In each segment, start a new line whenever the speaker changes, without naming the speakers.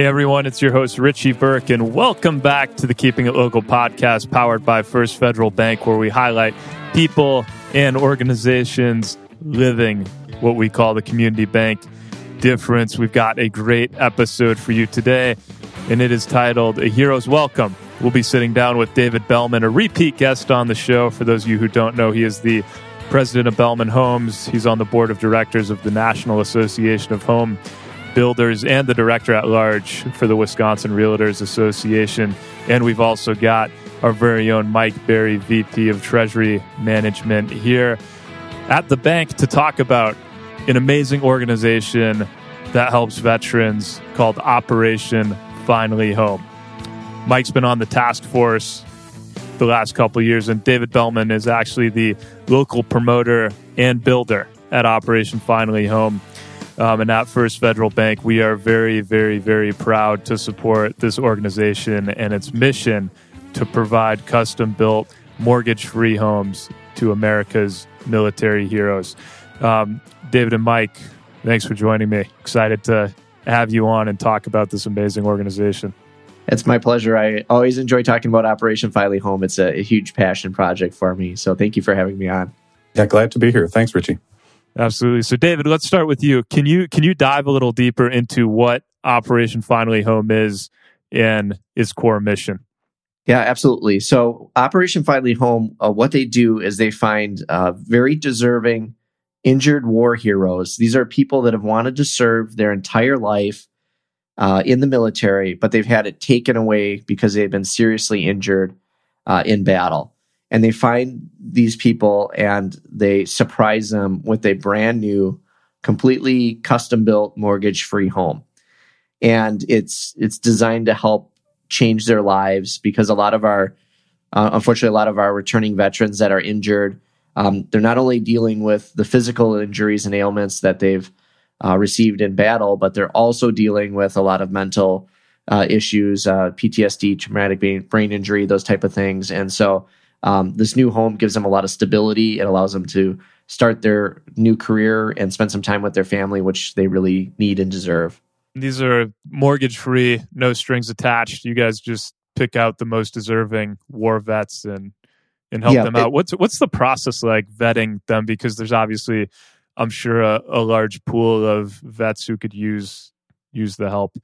Hey everyone, it's your host Richie Burke, and welcome back to the Keeping It Local podcast powered by First Federal Bank, where we highlight people and organizations living what we call the community bank difference. We've got a great episode for you today, and it is titled A Hero's Welcome. We'll be sitting down with David Bellman, a repeat guest on the show. For those of you who don't know, he is the president of Bellman Homes. He's on the board of directors of the National Association of Home builders and the director at large for the Wisconsin Realtors Association. And we've also got our very own Mike Berry, VP of Treasury Management, here at the bank to talk about an amazing organization that helps veterans called Operation Finally Home. Mike's been on the task force the last couple years, and David Bellman is actually the local promoter and builder at Operation Finally Home. Um, and at First Federal Bank, we are very, very, very proud to support this organization and its mission to provide custom built, mortgage free homes to America's military heroes. Um, David and Mike, thanks for joining me. Excited to have you on and talk about this amazing organization.
It's my pleasure. I always enjoy talking about Operation Finally Home. It's a, a huge passion project for me. So thank you for having me on.
Yeah, glad to be here. Thanks, Richie.
Absolutely. So, David, let's start with you. Can you can you dive a little deeper into what Operation Finally Home is and its core mission?
Yeah, absolutely. So, Operation Finally Home, uh, what they do is they find uh, very deserving injured war heroes. These are people that have wanted to serve their entire life uh, in the military, but they've had it taken away because they've been seriously injured uh, in battle and they find these people and they surprise them with a brand new completely custom built mortgage free home. And it's it's designed to help change their lives because a lot of our uh, unfortunately a lot of our returning veterans that are injured um, they're not only dealing with the physical injuries and ailments that they've uh, received in battle but they're also dealing with a lot of mental uh, issues uh, ptsd traumatic brain injury those type of things. And so um, this new home gives them a lot of stability. It allows them to start their new career and spend some time with their family, which they really need and deserve.
These are mortgage free, no strings attached. You guys just pick out the most deserving war vets and and help yeah, them out. It, what's what's the process like vetting them? Because there's obviously, I'm sure, a, a large pool of vets who could use use the help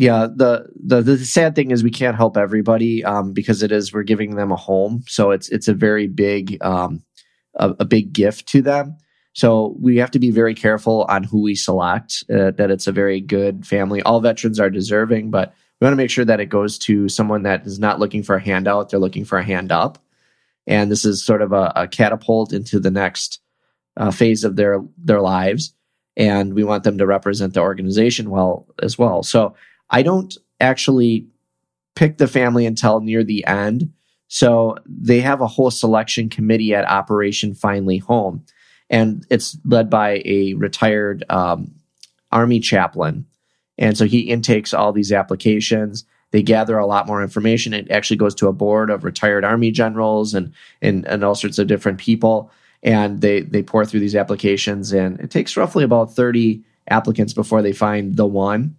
yeah the, the the sad thing is we can't help everybody um, because it is we're giving them a home. So it's it's a very big um, a, a, big gift to them. So we have to be very careful on who we select uh, that it's a very good family. All veterans are deserving but we want to make sure that it goes to someone that is not looking for a handout. They're looking for a hand up. And this is sort of a, a catapult into the next uh, phase of their their lives. And we want them to represent the organization well as well. So I don't actually pick the family until near the end. So they have a whole selection committee at Operation Finally Home, and it's led by a retired um, Army chaplain. And so he intakes all these applications. They gather a lot more information. It actually goes to a board of retired Army generals and and, and all sorts of different people. And they they pour through these applications, and it takes roughly about thirty applicants before they find the one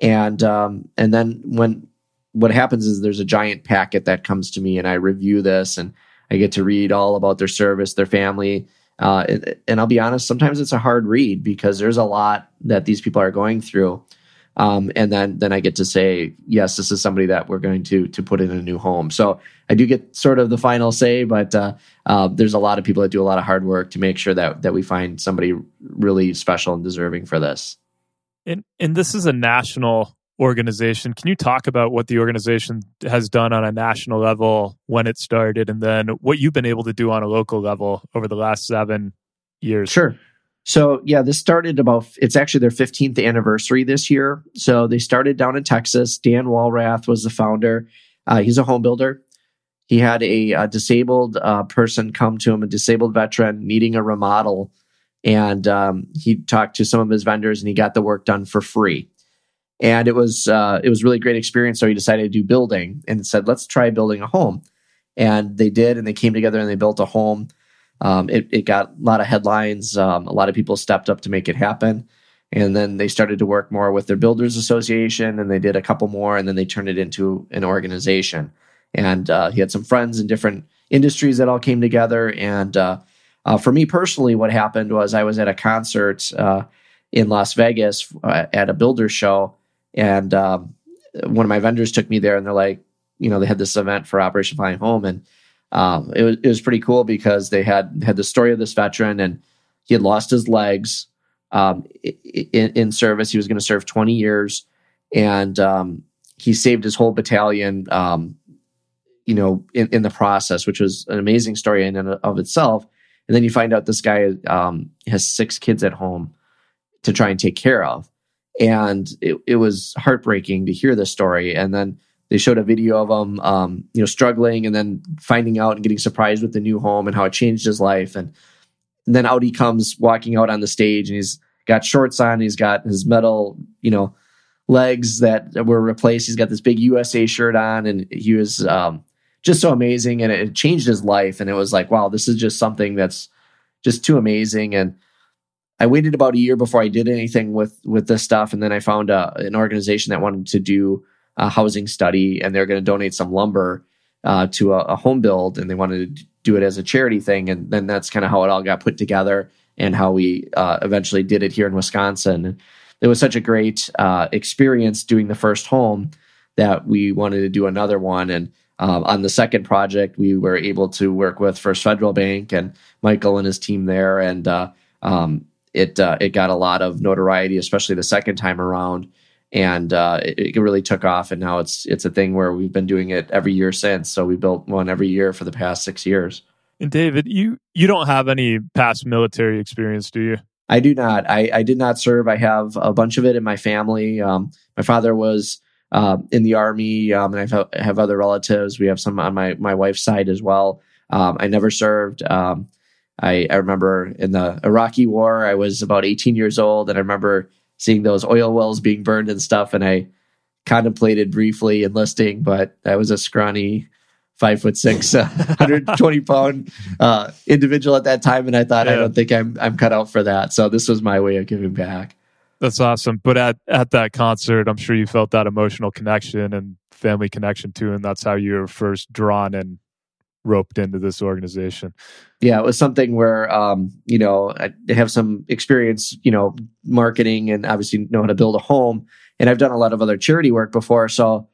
and um, and then when what happens is there's a giant packet that comes to me and I review this and I get to read all about their service, their family. Uh, and, I'll be honest, sometimes it's a hard read because there's a lot that these people are going through. Um, and then then I get to say, yes, this is somebody that we're going to to put in a new home. So I do get sort of the final say, but uh, uh, there's a lot of people that do a lot of hard work to make sure that that we find somebody really special and deserving for this.
And and this is a national organization. Can you talk about what the organization has done on a national level when it started and then what you've been able to do on a local level over the last 7 years?
Sure. So, yeah, this started about, it's actually their 15th anniversary this year. So, they started down in Texas. Dan Wallrath was the founder. Uh, he's a home builder. He had a, a disabled uh, person come to him, a disabled veteran needing a remodel and um, he talked to some of his vendors and he got the work done for free. And it was uh, it was really great experience. So he decided to do building and said let's try building a home. And they did and they came together and they built a home. Um, it, it, got a lot of headlines. Um, a lot of people stepped up to make it happen. And then they started to work more with their builders association and they did a couple more and then they turned it into an organization. And uh, he had some friends in different industries that all came together and uh, uh, for me personally what happened was i was at a concert uh, in las vegas uh, at a builder show and um, one of my vendors took me there and they're like you know they had this event for Operation Finally Home and um, it was it was pretty cool because they had had the story of this veteran and he had lost his legs um, in, in, service. He was going to serve 20 years, and um, he saved his whole battalion. Um, you know, in, in, the process, which was an amazing story in and of itself. And then you find out this guy um, has six kids at home to try and take care of, and it, it was heartbreaking to hear this story. And then they showed a video of him, um, you know, struggling, and then finding out and getting surprised with the new home and how it changed his life. And and then out he comes walking out on the stage and he's got shorts on. He's got his metal, you know, legs that were replaced. He's got this big USA shirt on and he was um, just so amazing. And it changed his life. And it was like, wow, this is just something that's just too amazing. And I waited about a year before I did anything with with this stuff, and then I found a, an organization that wanted to do a housing study, and they're going to donate some lumber uh, to a, a, home build, and they wanted to do it as a charity thing, and then that's kind of how it all got put together and how we uh, eventually did it here in Wisconsin. It was such a great uh, experience doing the first home that we wanted to do another one. And um, on the second project, we were able to work with First Federal Bank and Michael and his team there, and uh, um, it uh, it got a lot of notoriety, especially the second time around and uh, it, it, really took off. And now it's it's a thing where we've been doing it every year since. So we built one every year for the past six years.
And David, you you don't have any past military experience, do you?
I do not. I, I did not serve. I have a bunch of it in my family. Um, my father was uh, in the army, um, and I have, have, other relatives. We have some on my my wife's side as well. Um, I never served. Um, I, I remember in the Iraqi War, I was about 18 years old, and I remember seeing those oil wells being burned and stuff. And I contemplated briefly enlisting, but I was a scrawny five foot six, uh, 120 pound uh, individual at that time, and I thought yeah. I don't think I'm I'm cut out for that. So this was my way of giving back.
That's awesome. But at at that concert, I'm sure you felt that emotional connection and family connection too, and that's how you were first drawn and roped into this organization?
Yeah, it was something where, um, you know, I have some experience, you know, marketing and obviously know how to build a home. And I've done a lot of other charity work before. So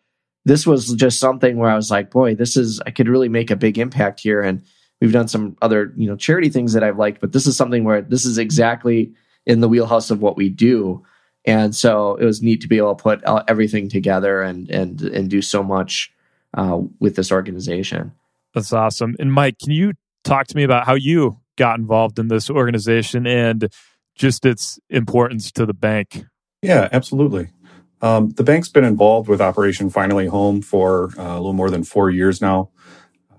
this was just something where I was like, boy, this is, I could really make a big impact here. And we've done some other, you know, charity things that I've liked, but this is something where this is exactly in the wheelhouse of what we do. And so it was neat to be able to put everything together and, and, and do so much uh, with this organization.
That's awesome. And Mike, can you talk to me about how you got involved in this organization and just its importance to the bank?
Yeah, absolutely. Um, the bank's been involved with Operation Finally Home for uh, a little more than four years now.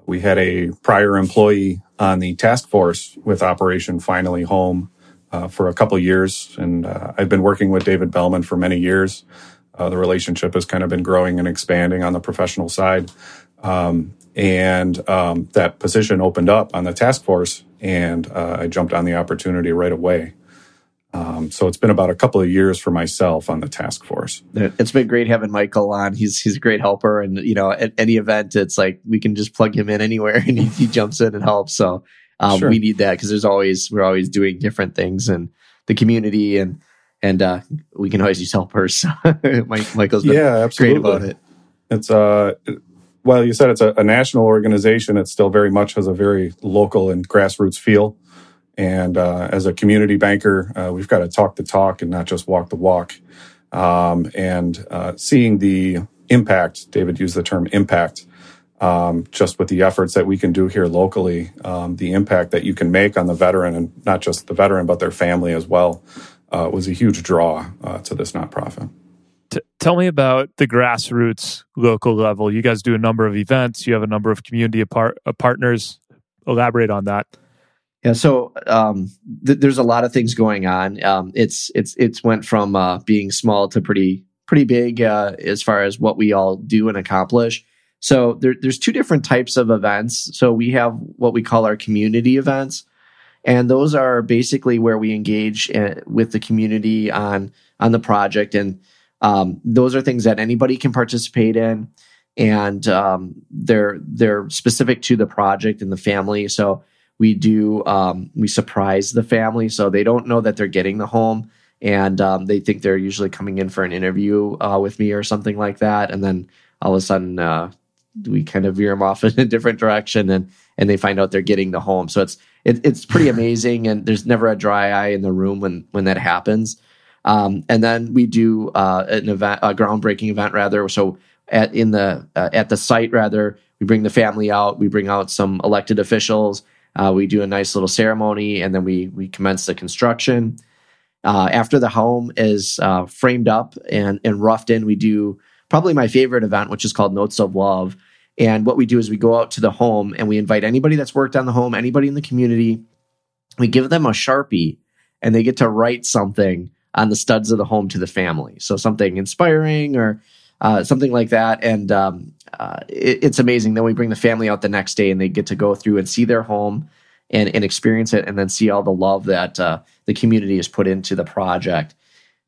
We had a prior employee on the task force with Operation Finally Home uh, for a couple years, and uh, I've been working with David Bellman for many years. Uh, the relationship has kind of been growing and expanding on the professional side. Um, and um, that position opened up on the task force, and uh, I jumped on the opportunity right away. Um, so it's been about a couple of years for myself on the task force.
It's been great having Michael on. He's he's a great helper, and you know, at any event, it's like we can just plug him in anywhere, and he, he jumps in and helps. So um, sure. we need that because there's always we're always doing different things in the community, and and uh, we can always use helpers. Mike, Michael's been yeah, absolutely. great about it.
It's uh, well, you said it's a, a, national organization. It still very much has a very local and grassroots feel. And uh, as a community banker, uh, we've got to talk the talk and not just walk the walk. Um, and uh, seeing the impact, David used the term impact, um, just with the efforts that we can do here locally, um, the impact that you can make on the veteran and not just the veteran, but their family as well, uh, was a huge draw uh, to this nonprofit.
T- tell me about the grassroots local level. You guys do a number of events. You have a number of community part- uh, partners. Elaborate on that.
Yeah, so um, th- there's a lot of things going on. Um, it's it's it's went from uh, being small to pretty pretty big uh, as far as what we all do and accomplish. So there, there's two different types of events. So we have what we call our community events, and those are basically where we engage uh, with the community on on the project, and um, those are things that anybody can participate in, and um, they're they're specific to the project and the family. So we do um, we surprise the family, so they don't know that they're getting the home, and um, they think they're usually coming in for an interview uh, with me or something like that, and then all of a sudden uh, we kind of veer them off in a different direction, and and they find out they're getting the home. So it's it, it's pretty amazing, and there's never a dry eye in the room when when that happens. Um, and then we do uh, an event, a groundbreaking event rather. So at in the uh, at the site rather, we bring the family out. We bring out some elected officials. Uh, we do a nice little ceremony, and then we we commence the construction. Uh, after the home is uh, framed up and and roughed in, we do probably my favorite event, which is called Notes of Love. And what we do is we go out to the home and we invite anybody that's worked on the home, anybody in the community. We give them a Sharpie and they get to write something on the studs of the home to the family. So something inspiring or uh, something like that. And um, uh, it, it's amazing. Then we bring the family out the next day and they get to go through and see their home and, and experience it and then see all the love that uh, the community has put into the project.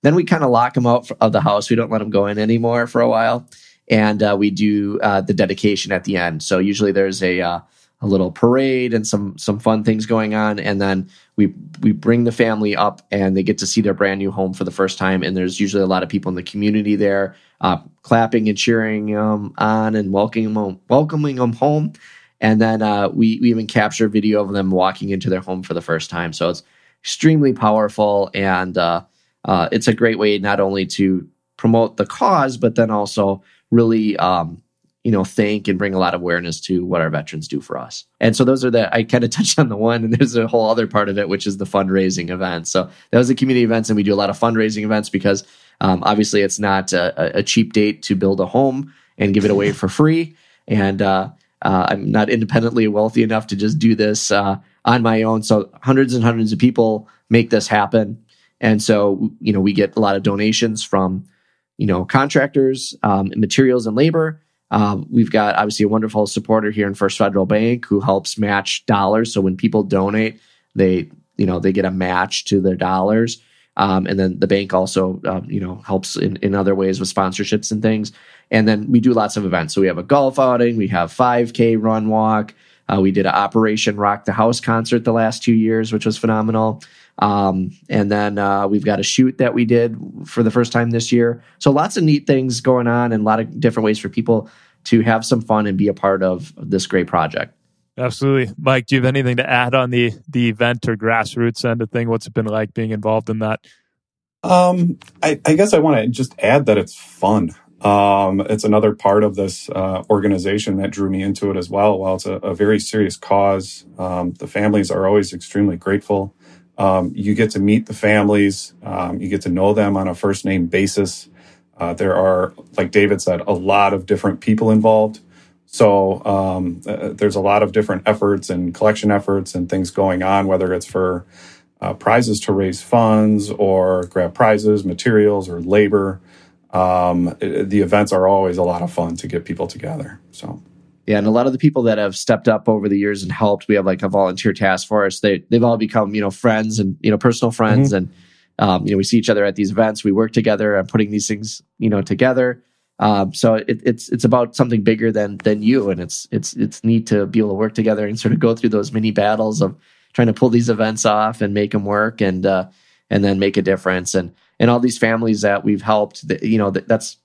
Then we kind of lock them out of the house. We don't let them go in anymore for a while and uh, we do uh, the dedication at the end. So usually there's a uh, a little parade and some some fun things going on, and then we we bring the family up and they get to see their brand new home for the first time. And there's usually a lot of people in the community there, uh, clapping and cheering them on and welcoming them welcoming them home. And then uh, we we even capture video of them walking into their home for the first time. So it's extremely powerful and uh, it's a great way not only to promote the cause, but then also really um, you know thank and bring a lot of awareness to what our veterans do for us. And so those are the i kind of touched on the one and there's a whole other part of it which is the fundraising events so that was the community events and we do a lot of fundraising events because um, obviously it's not a, a, cheap date to build a home and give it away for free. And uh, uh, i'm not independently wealthy enough to just do this uh, on my own. So hundreds and hundreds of people make this happen. And so you know we get a lot of donations from you know, contractors, um, materials and labor. Um, we've got obviously a wonderful supporter here in First Federal Bank who helps match dollars. So when people donate, they you know they get a match to their dollars. Um, and then the bank also um, you know helps in, in other ways with sponsorships and things. And then we do lots of events. So we have a golf outing, we have 5K run walk. Uh, we did an Operation Rock the House concert the last two years, which was phenomenal. Um, and then uh, we've got a shoot that we did for the first time this year. So lots of neat things going on and a lot of different ways for people to have some fun and be a part of this great project.
Absolutely. Mike, do you have anything to add on the the event or grassroots end of thing? What's it been like being involved in that?
Um, I, I guess I want to just add that it's fun. Um, it's another part of this uh, organization that drew me into it as well. While it's a, a very serious cause, um, the families are always extremely grateful. Um, you get to meet the families, um, you get to know them on a first name basis. Uh, there are, like David said, a lot of different people involved. So um, uh, there's a lot of different efforts and collection efforts and things going on, whether it's for uh, prizes to raise funds or grab prizes, materials, or labor. Um, it, the events are always a lot of fun to get people together. So
and a lot of the people that have stepped up over the years and helped, we have like a volunteer task force. They they've all become you know friends and you know personal friends, mm-hmm. and um, you know we see each other at these events. We work together and putting these things you know together. Um, so it, it's it's about something bigger than than you, and it's it's it's neat to be able to work together and sort of go through those mini battles of trying to pull these events off and make them work and uh, and then make a difference. And and all these families that we've helped, you know, that, that's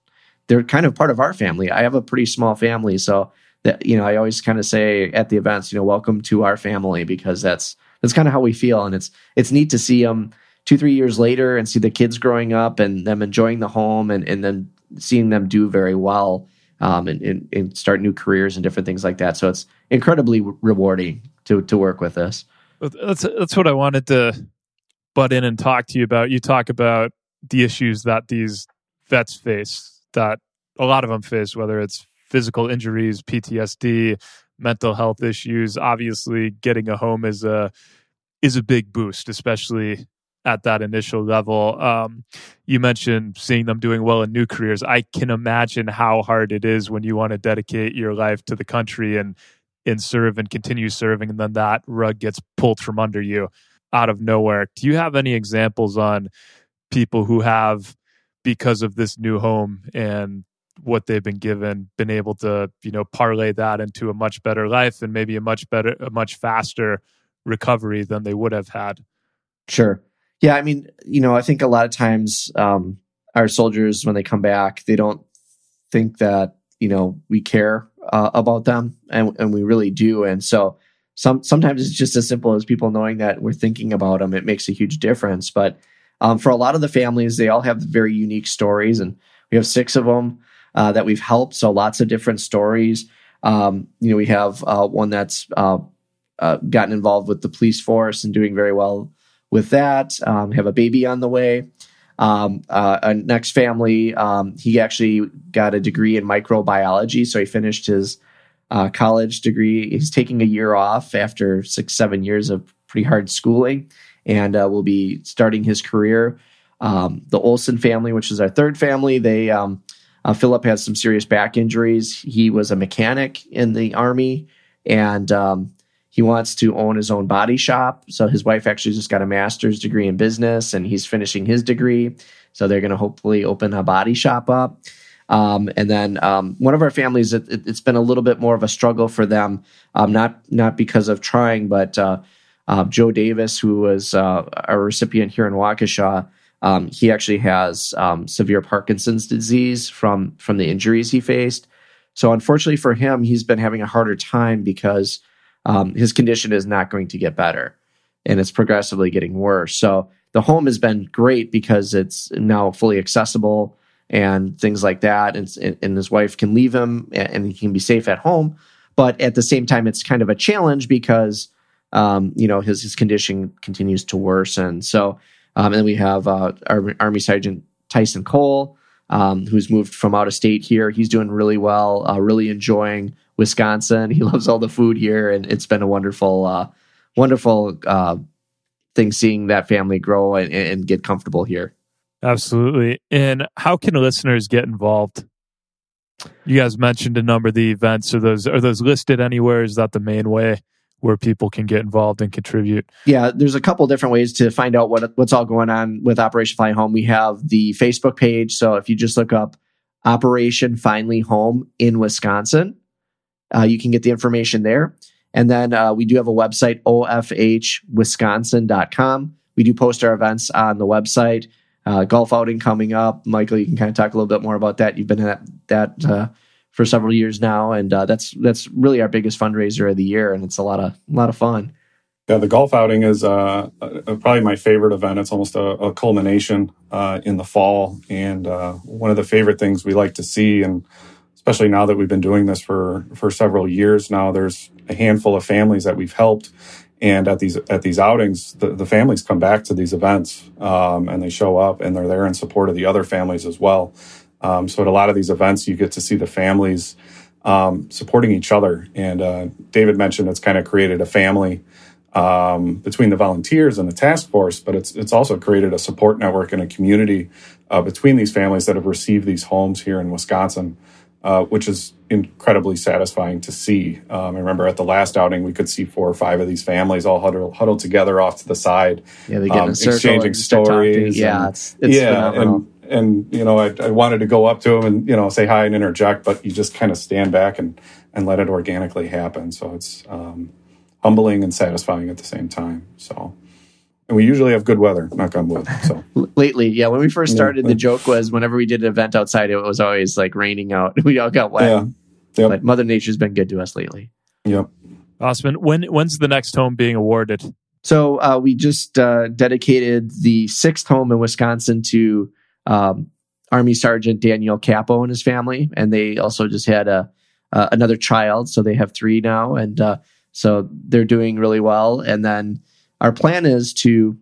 they're kind of part of our family. I have a pretty small family, so that you know i always kind of say at the events you know welcome to our family because that's that's kind of how we feel and it's it's neat to see them two three years later and see the kids growing up and them enjoying the home and and then seeing them do very well um, and, and, and start new careers and different things like that. So it's incredibly rewarding to to work with this
that's that's what i wanted to butt in and talk to you about. You talk about the issues that these vets face that a lot of them face whether it's physical injuries, PTSD, mental health issues. Obviously, getting a home is a is a big boost, especially at that initial level. Um, you mentioned seeing them doing well in new careers. I can imagine how hard it is when you want to dedicate your life to the country and and serve and continue serving, and then that rug gets pulled from under you out of nowhere. Do you have any examples on people who have, because of this new home and what they've been given, been able to, you know, parlay that into a much better life and maybe a much better, a much faster recovery than they would have had?
Sure. Yeah. I mean, you know, I think a lot of times um, our soldiers, when they come back, they don't think that, you know, we care uh, about them and, and we really do. And so, some sometimes it's just as simple as people knowing that we're thinking about them. It makes a huge difference. But um, for a lot of the families, they all have very unique stories, and we have six of them uh, that we've helped. So lots of different stories. Um, you know, we have uh, one that's uh, uh gotten involved with the police force and doing very well with that. Um, have a baby on the way. Um, uh, a next family, um, he actually got a degree in microbiology, so he finished his uh, college degree. He's taking a year off after six, seven years of pretty hard schooling, and uh, will be starting his career. Um, the Olson family, which is our third family, they um, uh, Philip has some serious back injuries. He was a mechanic in the army, and um, he wants to own his own body shop. So his wife actually just got a master's degree in business, and he's finishing his degree. So they're going to hopefully open a body shop up. Um, and then um, one of our families, it, has been a little bit more of a struggle for them, um, not not because of trying, but uh, uh, Joe Davis, who was uh, a recipient here in Waukesha, um, he actually has um, severe Parkinson's disease from from the injuries he faced. So unfortunately for him, he's been having a harder time because um, his condition is not going to get better, and it's progressively getting worse. So the home has been great because it's now fully accessible and things like that. And, and his wife can leave him and he can be safe at home. But at the same time, it's kind of a challenge because, um, you know, his, his condition continues to worsen. So, um, and then we have uh, Army Sergeant Tyson Cole, um, who's moved from out of state here. He's doing really well, uh, really enjoying Wisconsin. He loves all the food here, and it's been a wonderful, uh, wonderful uh, thing seeing that family grow and, and get comfortable here.
Absolutely. And how can listeners get involved? You guys mentioned a number of the events. Are those are those listed anywhere? Is that the main way where people can get involved and contribute?
Yeah, there's a couple different ways to find out what what's all going on with Operation Finally Home. We have the Facebook page. So if you just look up Operation Finally Home in Wisconsin, uh, you can get the information there. And then uh, we do have a website, ofhwisconsin.com. We do post our events on the website uh, golf outing coming up. Michael, you can kind of talk a little bit more about that. You've been at that uh, for several years now, and uh, that's that's really our biggest fundraiser of the year, and it's a lot of a lot of fun.
Yeah, the golf outing is uh, probably my favorite event. It's almost a, a culmination uh, in the fall, and uh, one of the favorite things we like to see, and especially now that we've been doing this for for several years now, there's a handful of families that we've helped and at these at these outings, the, the families come back to these events um, and they show up and they're there in support of the other families as well. Um, so at a lot of these events, you get to see the families um, supporting each other. And uh, David mentioned it's kind of created a family um, between the volunteers and the task force, but it's it's also created a support network and a community uh, between these families that have received these homes here in Wisconsin uh, which is incredibly satisfying to see. Um, I remember at the last outing, we could see four or five of these families all huddled, huddled together off to the side,
yeah, they get um,
exchanging stories.
Yeah, it's, it's
yeah, and and you know, I, I, wanted to go up to him and you know say hi and interject, but you just kind of stand back and and let it organically happen. So it's um, humbling and satisfying at the same time. So and we usually have good weather, knock on wood. So
lately, yeah, when we first started, yeah. the joke was whenever we did an event outside, it was always like raining out. We all got wet. Yeah. Yep. But Mother Nature's been good to us lately.
Yep.
Awesome. When when's the next home being awarded?
So uh, we just uh, dedicated the sixth home in Wisconsin to um, Army Sergeant Daniel Capo and his family, and they also just had a uh, another child, so they have three now, and uh, so they're doing really well. And then our plan is to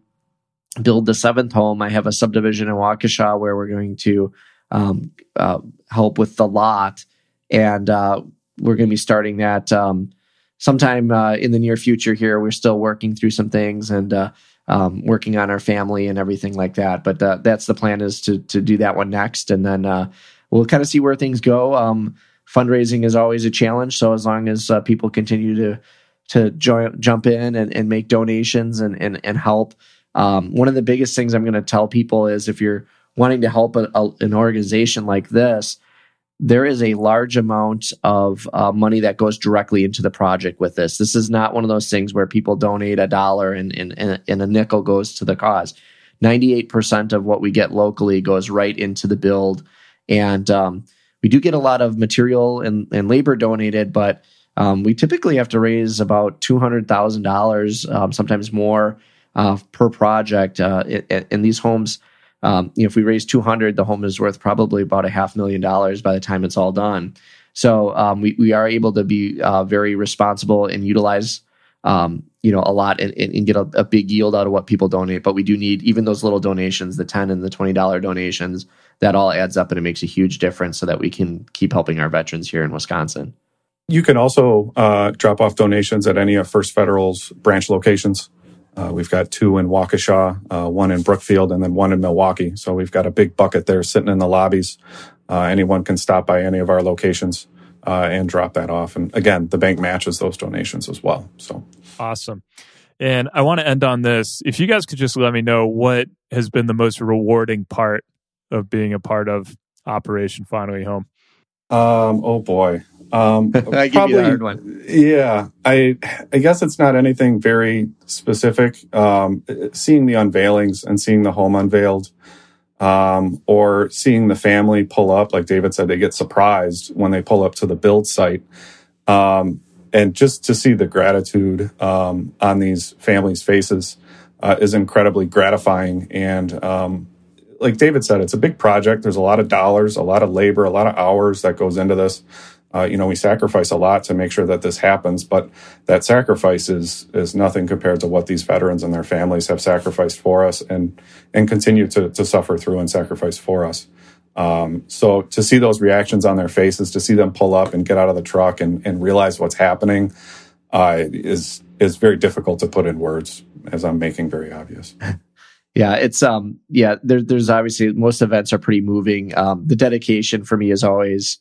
build the seventh home. I have a subdivision in Waukesha where we're going to um, uh, help with the lot, and uh, we're going to be starting that um, sometime uh, in the near future. Here, we're still working through some things and uh, um, working on our family and everything like that. But uh, that's the plan is to to do that one next, and then uh, we'll kind of see where things go. Um, fundraising is always a challenge. So as long as uh, people continue to to join, jump in and, and make donations and and, and help, um, one of the biggest things I'm going to tell people is if you're wanting to help a, a, an organization like this, there is a large amount of uh, money that goes directly into the project with this. This is not one of those things where people donate a dollar and, and, and a nickel goes to the cause. 98% of what we get locally goes right into the build. And um, we do get a lot of material and, and labor donated, but um, we typically have to raise about $200,000, um, sometimes more uh, per project. Uh, in these homes, um, you know, if we raise 200, the home is worth probably about a half million dollars by the time it's all done. So um, we, we are able to be uh, very responsible and utilize, um, you know, a lot and, and get a, a, big yield out of what people donate. But we do need even those little donations, the 10 and the $20 donations, that all adds up and it makes a huge difference so that we can keep helping our veterans here in Wisconsin.
You can also uh, drop off donations at any of First Federal's branch locations. Uh, we've got two in Waukesha, uh, one in Brookfield, and then one in Milwaukee. So we've got a big bucket there sitting in the lobbies. Uh, anyone can stop by any of our locations uh, and drop that off. And again, the bank matches those donations as well. So
awesome. And I want to end on this. If you guys could just let me know what has been the most rewarding part of being a part of Operation Finally Home.
Um, oh boy. Um,
I give probably, you the one.
Yeah, I I guess it's not anything very specific. Um, seeing the unveilings and seeing the home unveiled, um, or seeing the family pull up, like David said, they get surprised when they pull up to the build site, um, and just to see the gratitude um, on these families' faces uh, is incredibly gratifying. And um, like David said, it's a big project. There's a lot of dollars, a lot of labor, a lot of hours that goes into this. Uh, you know, we sacrifice a lot to make sure that this happens, but that sacrifice is is nothing compared to what these veterans and their families have sacrificed for us and and continue to to suffer through and sacrifice for us. Um, so to see those reactions on their faces, to see them pull up and get out of the truck and, and realize what's happening, uh, is is very difficult to put in words, as I'm making very obvious.
Yeah, it's um yeah, there, there's obviously most events are pretty moving. Um, the dedication for me is always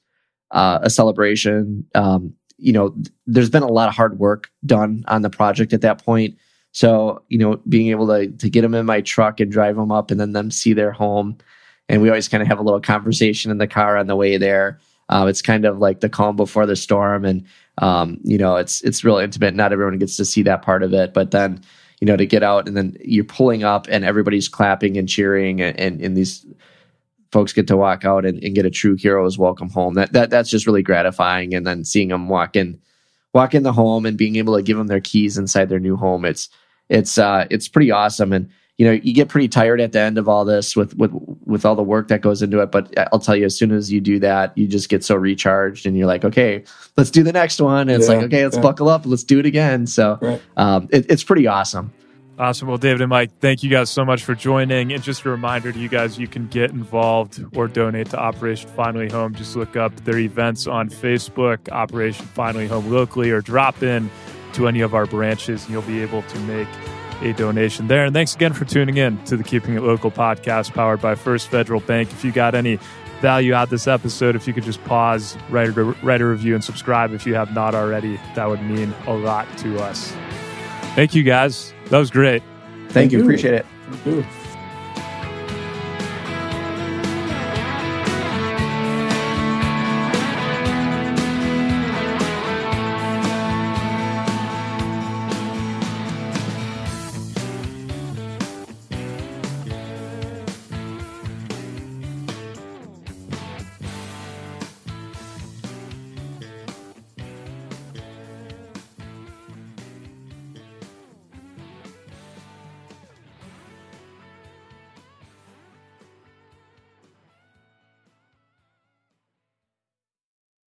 uh, a celebration. Um, you know, there's been a lot of hard work done on the project at that point. So, you know, being able to to get them in my truck and drive them up and then them see their home. And we always kind of have a little conversation in the car on the way there. Uh, it's kind of like the calm before the storm. And, um, you know, it's, it's real intimate. Not everyone gets to see that part of it, but then, you know, to get out and then you're pulling up and everybody's clapping and cheering and, and, and these folks get to walk out and, and, get a true hero's welcome home. That that that's just really gratifying. And then seeing them walk in, walk in the home and being able to give them their keys inside their new home. It's it's uh, it's pretty awesome. And you know you get pretty tired at the end of all this with with with all the work that goes into it. But I'll tell you, as soon as you do that, you just get so recharged, and you're like, okay, let's do the next one. And it's yeah, like, okay, let's yeah. buckle up, let's do it again. So right. um, it, it's pretty awesome.
Awesome. Well, David and Mike, thank you guys so much for joining. And just a reminder to you guys, you can get involved or donate to Operation Finally Home. Just look up their events on Facebook, Operation Finally Home locally, or drop in to any of our branches and you'll be able to make a donation there. And thanks again for tuning in to the Keeping It Local podcast powered by First Federal Bank. If you got any value out this episode, if you could just pause, write a, write a review, and subscribe if you have not already, that would mean a lot to us. Thank you guys. That was great.
Thank, Thank you. you. Appreciate it.